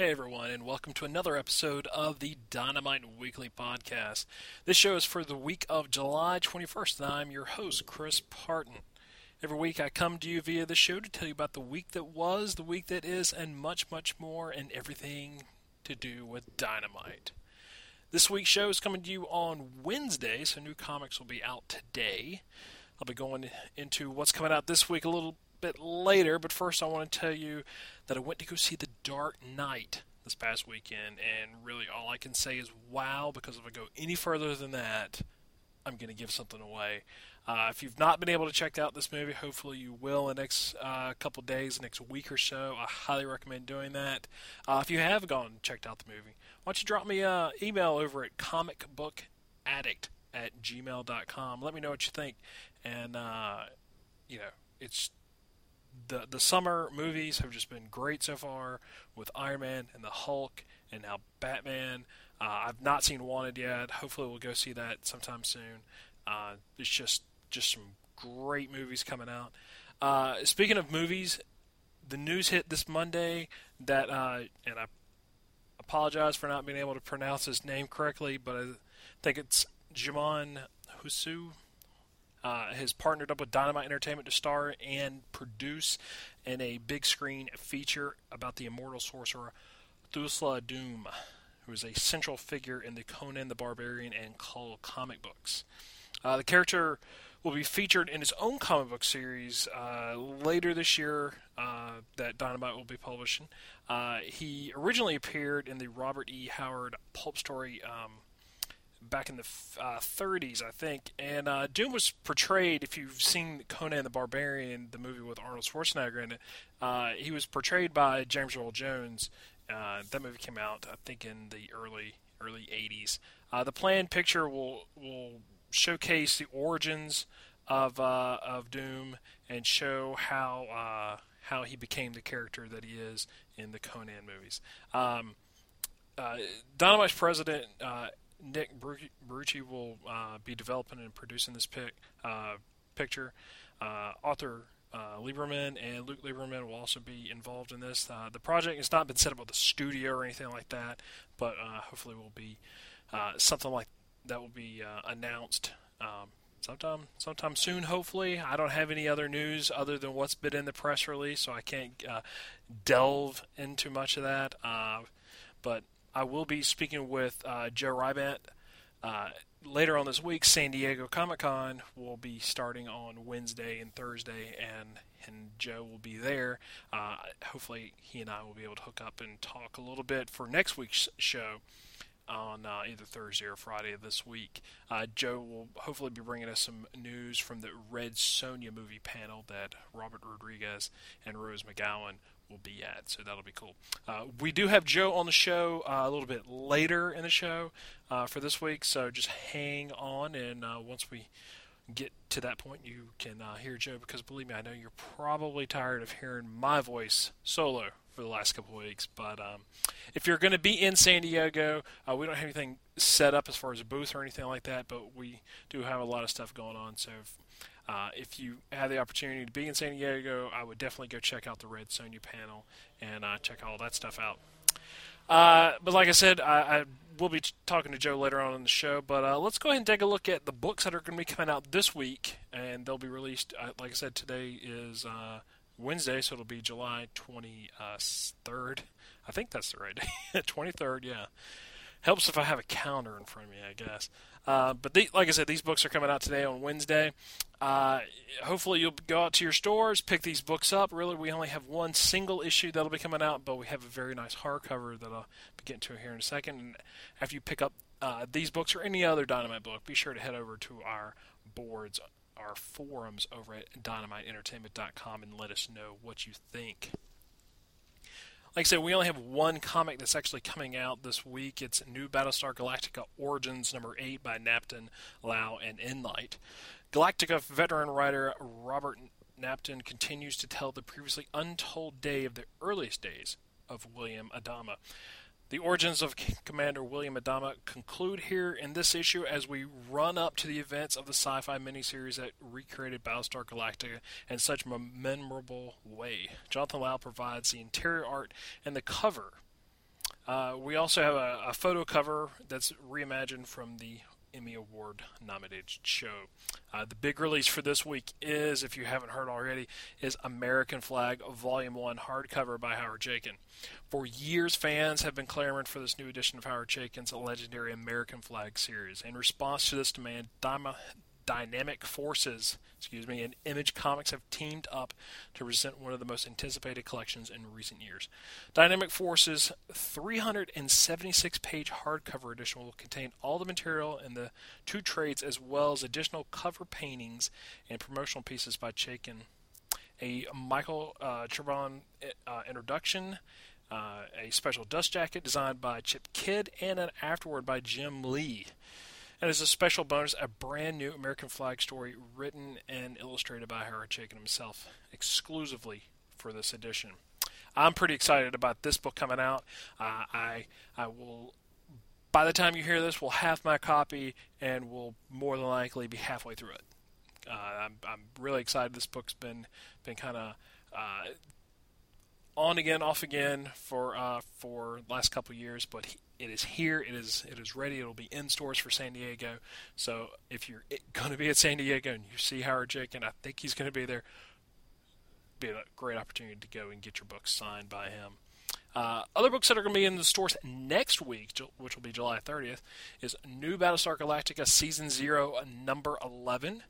Hey everyone, and welcome to another episode of the Dynamite Weekly Podcast. This show is for the week of July 21st, and I'm your host, Chris Parton. Every week I come to you via the show to tell you about the week that was, the week that is, and much, much more, and everything to do with Dynamite. This week's show is coming to you on Wednesday, so new comics will be out today. I'll be going into what's coming out this week a little bit later, but first I want to tell you that I went to go see The Dark Knight this past weekend, and really all I can say is wow, because if I go any further than that, I'm going to give something away. Uh, if you've not been able to check out this movie, hopefully you will in the next uh, couple days, next week or so. I highly recommend doing that. Uh, if you have gone and checked out the movie, why don't you drop me an email over at comicbookaddict at gmail.com. Let me know what you think. And, uh, you know, it's the the summer movies have just been great so far with Iron Man and the Hulk and now Batman. Uh, I've not seen Wanted yet. Hopefully, we'll go see that sometime soon. Uh, it's just just some great movies coming out. Uh, speaking of movies, the news hit this Monday that, uh, and I apologize for not being able to pronounce his name correctly, but I think it's Djimon Hounsou uh, has partnered up with Dynamite Entertainment to star and produce in a big screen feature about the immortal sorcerer Thulsa Doom, who is a central figure in the Conan the Barbarian and Kull comic books. Uh, the character will be featured in his own comic book series uh, later this year uh, that Dynamite will be publishing. Uh, he originally appeared in the Robert E. Howard pulp story um, back in the uh, 30s, I think. And uh, Doom was portrayed, if you've seen Conan the Barbarian, the movie with Arnold Schwarzenegger in it, uh, he was portrayed by James Earl Jones. Uh, that movie came out, I think, in the early early 80s. Uh, the planned picture will will showcase the origins of uh, of Doom and show how how he became the character that he is in the Conan movies. Um, Dynamite's president Nick Barrucci will uh, be developing and producing this pic, uh, picture. Uh, Arthur uh, Lieberman and Luke Lieberman will also be involved in this. Uh, the project has not been set up with a studio or anything like that, but uh, hopefully will be something like that will be announced um, sometime sometime soon. Hopefully, I don't have any other news other than what's been in the press release, so I can't delve into much of that. but I will be speaking with uh, Joe Rybandt uh, later on this week. San Diego Comic Con will be starting on Wednesday and Thursday, and and Joe will be there. Uh, hopefully, he and I will be able to hook up and talk a little bit for next week's show on uh, either Thursday or Friday of this week. Uh, Joe will hopefully be bringing us some news from the Red Sonja movie panel that Robert Rodriguez and Rose McGowan will be at. So that'll be cool. Uh, we do have Joe on the show uh, a little bit later in the show uh, for this week, so just hang on. And uh, once we get to that point, you can uh, hear Joe because believe me, I know you're probably tired of hearing my voice solo for the last couple weeks. But um, if you're going to be in San Diego, uh, we don't have anything set up as far as a booth or anything like that, but we do have a lot of stuff going on. So if, uh, if you have the opportunity to be in San Diego, I would definitely go check out the Red Sonja panel and uh, check all that stuff out. Uh, but like I said, I, I, will be talking to Joe later on in the show. But uh, let's go ahead and take a look at the books that are going to be coming out this week, and they'll be released. Uh, like I said, today is uh, Wednesday, so it'll be July 23rd. I think that's the right day. 23rd, yeah. Helps if I have a calendar in front of me, I guess. Uh, but the, like I said, these books are coming out today on Wednesday. Uh, hopefully, you'll go out to your stores, pick these books up. Really, we only have one single issue that'll be coming out, but we have a very nice hardcover that I'll be getting to here in a second. And after you pick up uh, these books or any other Dynamite book, be sure to head over to our boards, our forums over at dynamiteentertainment.com and let us know what you think like I said, we only have one comic that's actually coming out this week. It's New Battlestar Galactica Origins number 8 by Napton, Lau, and Enlight. Galactica veteran writer Robert Napton continues to tell the previously untold day of the earliest days of William Adama. The origins of Commander William Adama conclude here in this issue as we run up to the events of the sci fi miniseries that recreated Battlestar Galactica in such a memorable way. Jonathan Lau provides the interior art and the cover Uh, we also have a, a, photo cover that's reimagined from the Emmy Award nominated show. Uh, the big release for this week is, if you haven't heard already, is American Flagg Volume 1 hardcover by Howard Chaykin. For years, fans have been clamoring for this new edition of Howard Chaykin's legendary American Flagg series. In response to this demand, Dynamic Forces, excuse me, and Image Comics have teamed up to present one of the most anticipated collections in recent years. Dynamic Forces 376-page hardcover edition will contain all the material in the two trades as well as additional cover paintings and promotional pieces by Chaykin. A Michael uh, uh, introduction, uh, a special dust jacket designed by Chip Kidd, and an afterword by Jim Lee. And as a special bonus, a brand new American Flagg story written and illustrated by Howard Chaykin himself, exclusively for this edition. I'm pretty excited about this book coming out. Uh, I I will. By the time you hear this, we'll have my copy, and we'll more than likely be halfway through it. Uh, I'm I'm really excited. This book's been been kind of uh, on again, off again for uh, for last couple years, but it is here. It is it is ready. It'll be in stores for San Diego. So if you're going to be at San Diego and you see Howard Chaykin, I think he's going to be there. Be a great opportunity to go and get your book signed by him. Uh, other books that are going to be in the stores next week, which will be July 30th, is New Battlestar Galactica Season Zero, Number 11,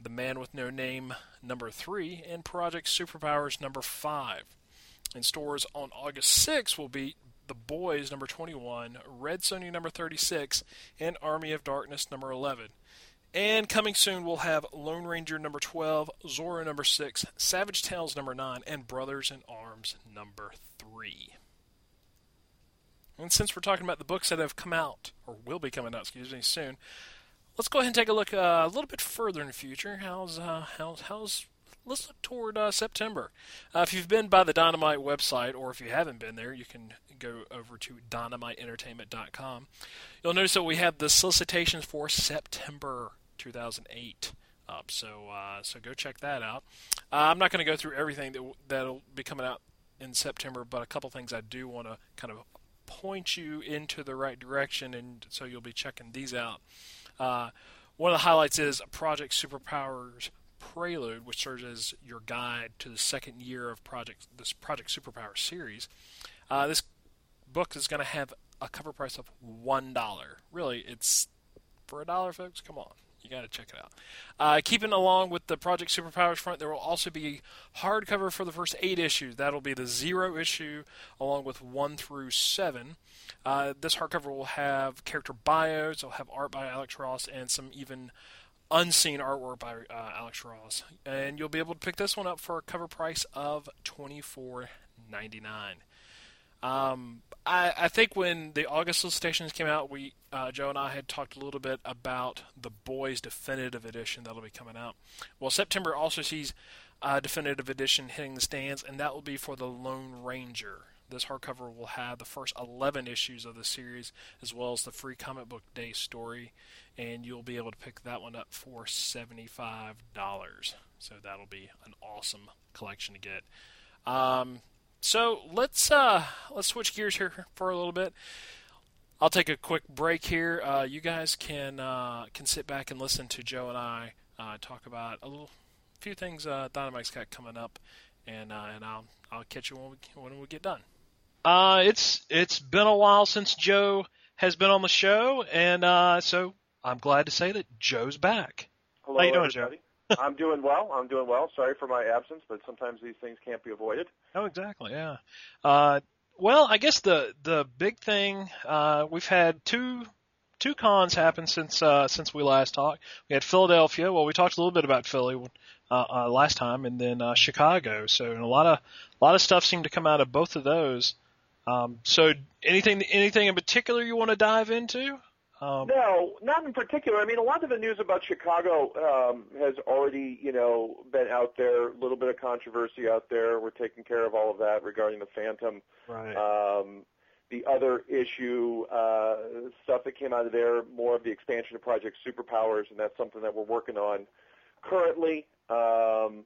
The Man with No Name, Number Three, and Project Superpowers, Number Five. In stores on August 6th will be The Boys number 21, Red Sonja number 36, and Army of Darkness number 11. And coming soon, we'll have Lone Ranger number 12, Zorro number 6, Savage Tales number 9, and Brothers in Arms number 3. And since we're talking about the books that have come out, or will be coming out, excuse me, soon, let's go ahead and take a look uh, a little bit further in the future. How's uh, how's how's let's look toward uh, September. Uh, if you've been by the Dynamite website, or if you haven't been there, you can go over to dynamiteentertainment.com. You'll notice that we have the solicitations for September 2008 up. So uh, so go check that out. Uh, I'm not going to go through everything that that'll be coming out in September, but a couple things I do want to kind of point you into the right direction, and so you'll be checking these out. Uh, one of the highlights is Project Superpowers Prelude, which serves as your guide to the second year of project this Project Superpower series. Uh, this book is going to have a cover price of one dollar. Really, it's for a dollar, folks. Come on, you got to check it out. Uh, keeping along with the Project Superpowers front, there will also be hardcover for the first eight issues. That'll be the zero issue, along with one through seven. Uh, this hardcover will have character bios. It'll have art by Alex Ross and some even unseen artwork by uh, Alex Ross, and you'll be able to pick this one up for a cover price of twenty four ninety nine. Um, I, I, think when the August solicitations came out, we uh, Joe and I had talked a little bit about the Boys Definitive Edition that'll be coming out. Well, September also sees a definitive edition hitting the stands, and that will be for the Lone Ranger. This hardcover will have the first 11 issues of the series, as well as the free comic book day story, and you'll be able to pick that one up for $75. So that'll be an awesome collection to get. Um, so let's uh, let's switch gears here for a little bit. I'll take a quick break here. Uh, you guys can uh, can sit back and listen to Joe and I uh, talk about a little few things uh, Dynamite's got coming up, and uh, and I'll I'll catch you when we when we get done. Uh, it's it's been a while since Joe has been on the show, and uh, so I'm glad to say that Joe's back. Hello, How you doing, everybody. Joe? I'm doing well. I'm doing well. Sorry for my absence, but sometimes these things can't be avoided. Oh, exactly. Yeah. Uh, well, I guess the the big thing uh, we've had two two cons happen since uh, since we last talked. We had Philadelphia. Well, we talked a little bit about Philly uh, uh, last time, and then uh, Chicago. So, a lot of a lot of stuff seemed to come out of both of those. Um, so, anything anything in particular you want to dive into? Um, no, not in particular. I mean, a lot of the news about Chicago um, has already, you know, been out there. A little bit of controversy out there. We're taking care of all of that regarding the Phantom. Right. Um, the other issue, uh, stuff that came out of there, more of the expansion of Project Superpowers, and that's something that we're working on currently. Um,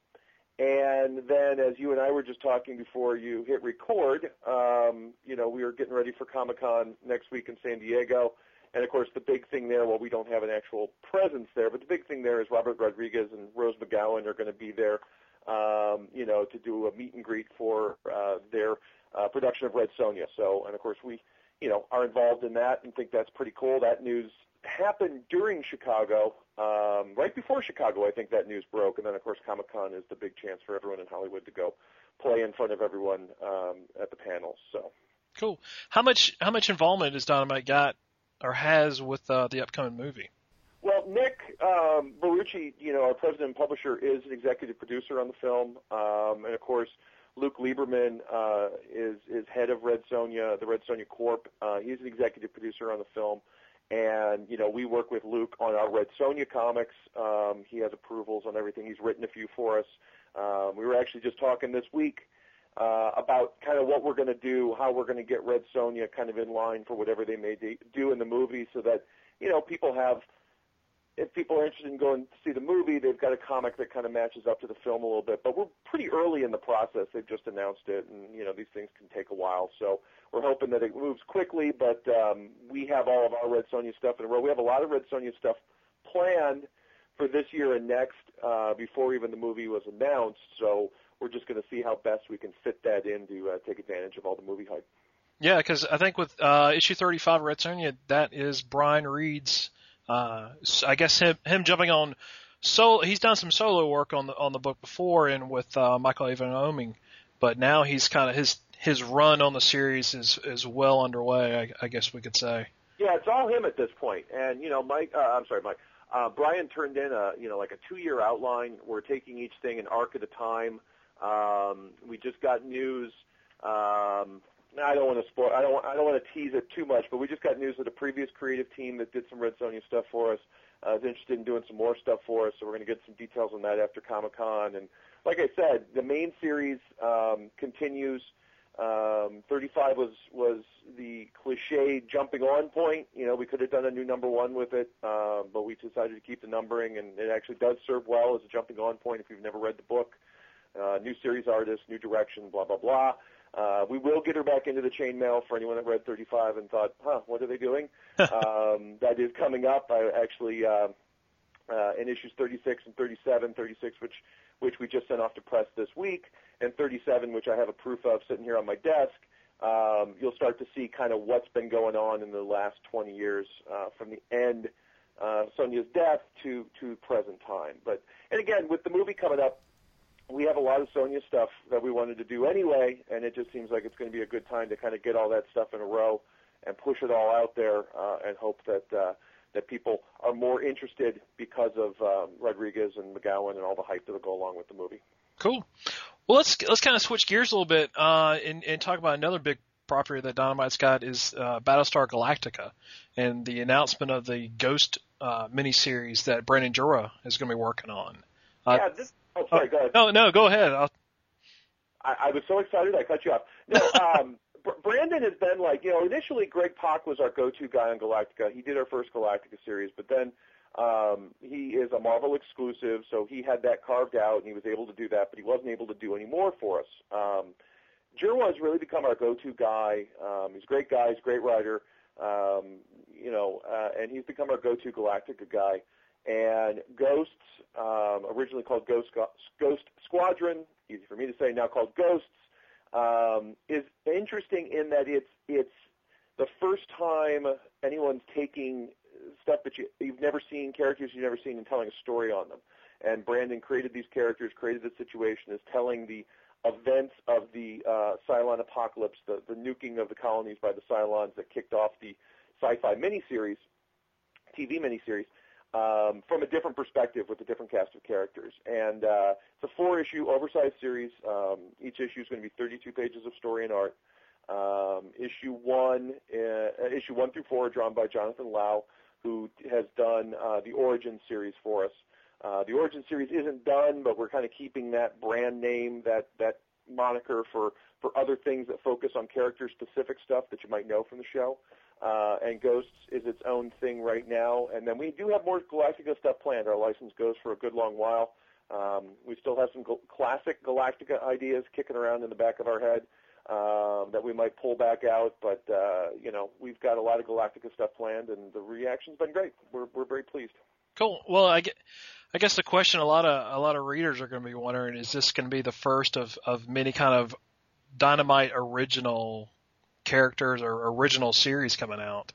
And then, as you and I were just talking before you hit record, um, you know, we are getting ready for Comic Con next week in San Diego. And of course, the big thing there, well, we don't have an actual presence there, but the big thing there is Robert Rodriguez and Rose McGowan are going to be there, um, you know, to do a meet and greet for uh, their uh, production of Red Sonja. So, and of course, we, you know, are involved in that and think that's pretty cool. That news happened during Chicago, um, right before Chicago. I think that news broke, and then of course Comic Con is the big chance for everyone in Hollywood to go play in front of everyone um, at the panels. So cool. How much how much involvement has Dynamite got or has with uh, the upcoming movie? Well, Nick um, Barrucci, you know, our president and publisher, is an executive producer on the film, um, and of course. Luke Lieberman uh, is is head of Red Sonja, the Red Sonja Corp. Uh, he's an executive producer on the film. And, you know, we work with Luke on our Red Sonja comics. Um, he has approvals on everything. He's written a few for us. Um, we were actually just talking this week uh, about kind of what we're going to do, how we're going to get Red Sonja kind of in line for whatever they may do in the movie so that, you know, people have – if people are interested in going to see the movie, they've got a comic that kind of matches up to the film a little bit. But we're pretty early in the process. They've just announced it, and you know these things can take a while. So we're hoping that it moves quickly. But um, we have all of our Red Sonja stuff in a row. We have a lot of Red Sonja stuff planned for this year and next uh, before even the movie was announced. So we're just going to see how best we can fit that in to uh, take advantage of all the movie hype. Yeah, because I think with uh, issue 35 of Red Sonja, that is Brian Reed's uh, I guess him him jumping on solo. He's done some solo work on the on the book before, and with uh, Michael Avon Oeming, but now he's kind of his his run on the series is is well underway. I, I guess we could say. Yeah, it's all him at this point, and you know, Mike. Uh, I'm sorry, Mike. Uh, Brian turned in a you know like a two year outline. We're taking each thing an arc at a time. Um, we just got news um, I don't want to spoil. I don't. I don't want to tease it too much, but we just got news that a previous creative team that did some Red Sonja stuff for us uh, is interested in doing some more stuff for us. So we're going to get some details on that after Comic Con. And like I said, the main series um, continues. Um, 35 was was the cliche jumping on point. You know, we could have done a new number one with it, uh, but we decided to keep the numbering, and it actually does serve well as a jumping on point if you've never read the book. Uh, new series artist, new direction, blah blah blah. Uh, we will get her back into the chainmail for anyone that read 35 and thought, huh, what are they doing? um, that is coming up. I actually, uh, uh, in issues 36 and 37, 36, which, which we just sent off to press this week, and 37, which I have a proof of sitting here on my desk, um, you'll start to see kind of what's been going on in the last 20 years uh, from the end uh, Sonja's death to to present time. But and again, with the movie coming up, we have a lot of Sonja stuff that we wanted to do anyway, and it just seems like it's going to be a good time to kind of get all that stuff in a row and push it all out there, uh, and hope that uh, that people are more interested because of um, Rodriguez and McGowan and all the hype that'll go along with the movie. Cool. Well, let's let's kind of switch gears a little bit uh, and, and talk about another big property that Dynamite's got is uh, Battlestar Galactica, and the announcement of the Ghost uh, miniseries that Brandon Jerwa is going to be working on. Uh, yeah, this Oh, sorry. Go ahead. No, no, go ahead. I'll... I, I was so excited I cut you off. No, um, Brandon has been like, you know, initially Greg Pak was our go-to guy on Galactica. He did our first Galactica series, but then um, he is a Marvel exclusive, so he had that carved out, and he was able to do that, but he wasn't able to do any more for us. Um, Jerwa has really become our go-to guy. Um, he's a great guy. He's a great writer. Um, you know, uh, and he's become our go-to Galactica guy. And Ghosts, um, originally called Ghost, Ghost Squadron, easy for me to say, now called Ghosts, um, is interesting in that it's it's the first time anyone's taking stuff that you, you've never seen, characters you've never seen, and telling a story on them. And Brandon created these characters, created the situation, is telling the events of the uh, Cylon apocalypse, the, the nuking of the colonies by the Cylons that kicked off the sci-fi miniseries, TV miniseries, um, from a different perspective with a different cast of characters. And uh, it's a four-issue oversized series. Um, each issue is going to be 32 pages of story and art. Um, issue one, uh, issue one through four, are drawn by Jonathan Lau, who has done uh, the Origin series for us. Uh, the Origin series isn't done, but we're kind of keeping that brand name, that that moniker for for other things that focus on character-specific stuff that you might know from the show uh, and Ghosts is its own thing right now. And then we do have more Galactica stuff planned. Our license goes for a good long while. Um, we still have some classic Galactica ideas kicking around in the back of our head um, that we might pull back out, but uh, you know we've got a lot of Galactica stuff planned, and the reaction's been great. We're we're very pleased. Cool. Well, I get, I guess the question a lot of a lot of readers are going to be wondering is this going to be the first of of many kind of Dynamite original characters or original series coming out?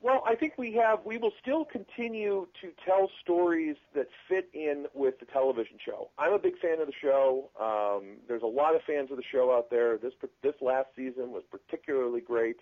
Well, I think we have. We will still continue to tell stories that fit in with the television show. I'm a big fan of the show. Um, there's a lot of fans of the show out there. This this last season was particularly great.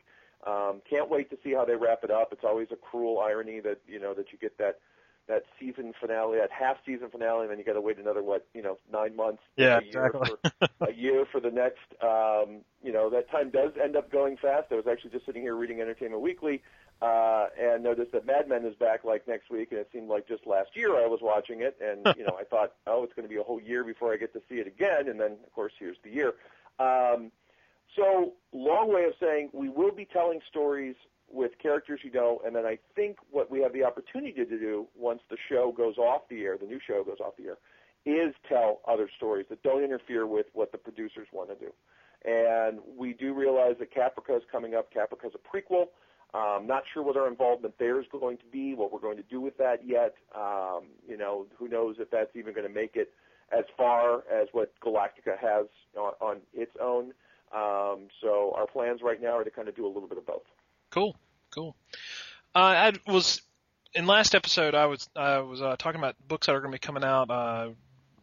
Um, can't wait to see how they wrap it up. It's always a cruel irony that you know that you get that that season finale, that half season finale, and then you got to wait another what you know nine months, yeah, a year exactly. for a year for the next. Um, you know that time does end up going fast. I was actually just sitting here reading Entertainment Weekly uh, and noticed that Mad Men is back like next week, and it seemed like just last year I was watching it, and you know I thought, oh, it's going to be a whole year before I get to see it again, and then of course here's the year. Um, so long way of saying we will be telling stories with characters you know, and then I think what we have the opportunity to do once the show goes off the air, the new show goes off the air, is tell other stories that don't interfere with what the producers want to do. And we do realize that Caprica is coming up. Caprica is a prequel. Um, not sure what our involvement there is going to be, what we're going to do with that yet. Um, you know, who knows if that's even going to make it as far as what Galactica has on, on its own. Um, so our plans right now are to kind of do a little bit of both. Cool, cool. Uh, I was in last episode. I was I was uh, talking about books that are going to be coming out. Uh,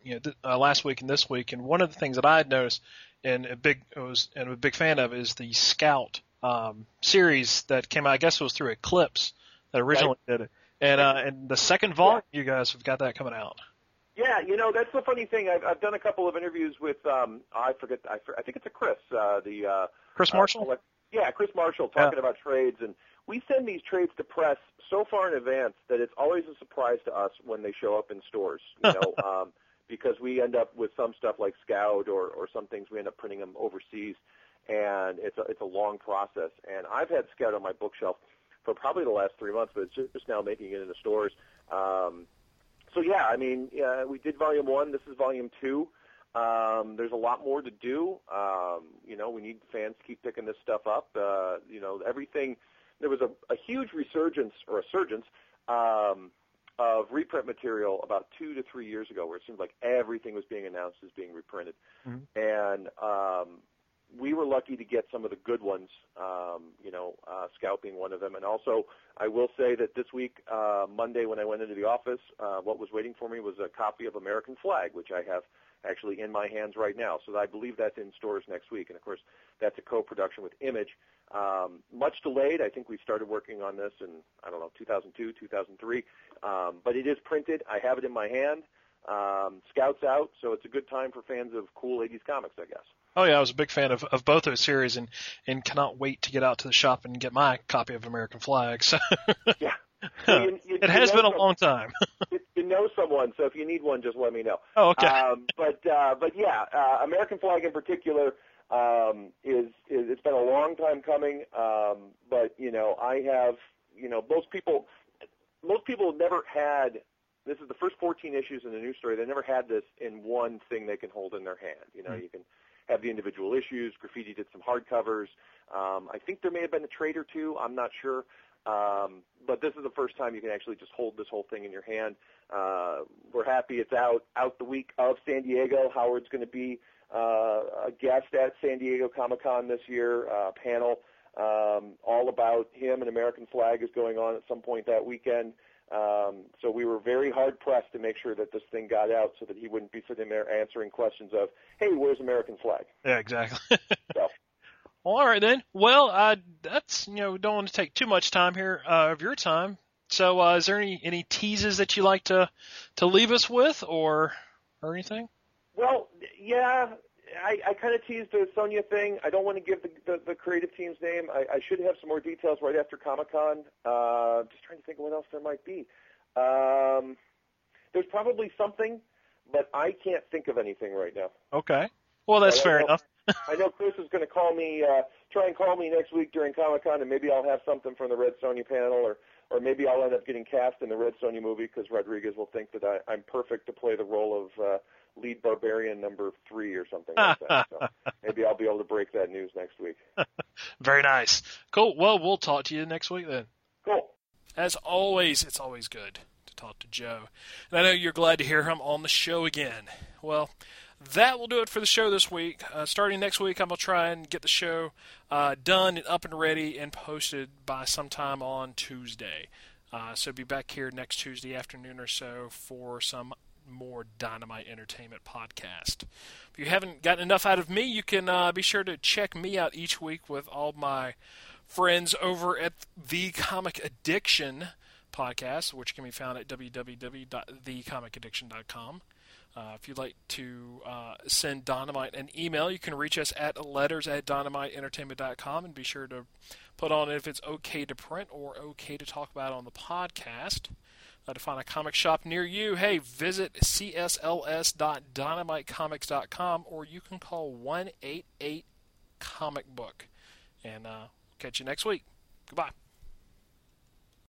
you know, th- uh, last week and this week, and one of the things that I had noticed and a big was and a big fan of is the Scout um, series that came out. I guess it was through Eclipse that originally right. did it, and uh, and the second volume, yeah. you guys have got that coming out. Yeah, you know that's the funny thing. I've, I've done a couple of interviews with um, I forget I, I think it's a Chris uh, the uh, Chris Marshall. Uh, yeah, Chris Marshall talking yeah. about trades, and we send these trades to press so far in advance that it's always a surprise to us when they show up in stores. You know, um, because we end up with some stuff like Scout or or some things we end up printing them overseas, and it's a it's a long process. And I've had Scout on my bookshelf for probably the last three months, but it's just, just now making it into stores. Um, so yeah, I mean, yeah, we did volume one. This is volume two. Um, there's a lot more to do. Um, you know, we need fans to keep picking this stuff up. Uh, you know, everything. There was a, a huge resurgence or a surgence um, of reprint material about two to three years ago, where it seemed like everything was being announced as being reprinted, mm-hmm. and um, we were lucky to get some of the good ones. Um, you know, uh, Scout being one of them, and also I will say that this week, uh, Monday, when I went into the office, uh, what was waiting for me was a copy of American Flagg, which I have actually in my hands right now. So I believe that's in stores next week. And of course, that's a co-production with Image. Um, much delayed. I think we started working on this in, I don't know, 2002, 2003. Um, but it is printed. I have it in my hand. Um, Scouts out, so it's a good time for fans of cool 80s comics, I guess. Oh yeah, I was a big fan of, of both those series, and and cannot wait to get out to the shop and get my copy of American Flagg. So yeah, so you, you, it has been a long time. you know someone, so if you need one, just let me know. Oh, okay. Um, but uh, but yeah, uh, American Flagg in particular um, is, is it's been a long time coming. Um, but you know, I have you know most people most people have never had. This is the first 14 issues in the news story. They never had this in one thing they can hold in their hand. You know, mm-hmm. you can have the individual issues. Graphitti did some hardcovers. Um, I think there may have been a trade or two. I'm not sure. Um, but this is the first time you can actually just hold this whole thing in your hand. Uh, we're happy it's out out the week of San Diego. Howard's going to be uh, a guest at San Diego Comic Con this year. Uh, panel um, all about him and American Flagg is going on at some point that weekend. Um, so we were very hard pressed to make sure that this thing got out so that he wouldn't be sitting there answering questions of, "Hey, where's American Flagg?" Yeah, exactly. so. Well, all right then. Well, uh, that's you know, don't want to take too much time here uh, of your time. So, uh, is there any any teases that you like to to leave us with, or or anything? Well, yeah, I, I kind of teased the Sonja thing. I don't want to give the, the, the creative team's name. I, I should have some more details right after Comic Con. Uh, just trying to think of what else there might be. Um, there's probably something, but I can't think of anything right now. Okay. Well, that's fair know, enough. I know Chris is going to call me, uh, try and call me next week during Comic Con, and maybe I'll have something from the Red Sonja panel, or or maybe I'll end up getting cast in the Red Sonja movie because Rodriguez will think that I, I'm perfect to play the role of uh, lead barbarian number three or something like that. So maybe I'll be able to break that news next week. Very nice. Cool. Well, we'll talk to you next week then. Cool. As always, it's always good to talk to Joe. And I know you're glad to hear him on the show again. Well, that will do it for the show this week. Uh, starting next week, I'm going to try and get the show uh, done and up and ready and posted by sometime on Tuesday. Uh, so be back here next Tuesday afternoon or so for some more Dynamite Entertainment podcast. If you haven't gotten enough out of me, you can uh, be sure to check me out each week with all my friends over at the Comic Addiction podcast, which can be found at www.thecomicaddiction.com. Uh, if you'd like to uh, send Dynamite an email, you can reach us at letters at dynamiteentertainment.com and be sure to put on if it's okay to print or okay to talk about on the podcast. Uh, to find a comic shop near you, hey, visit csls.dynamitecomics.com or you can call 188 Comic Book. And uh, catch you next week. Goodbye.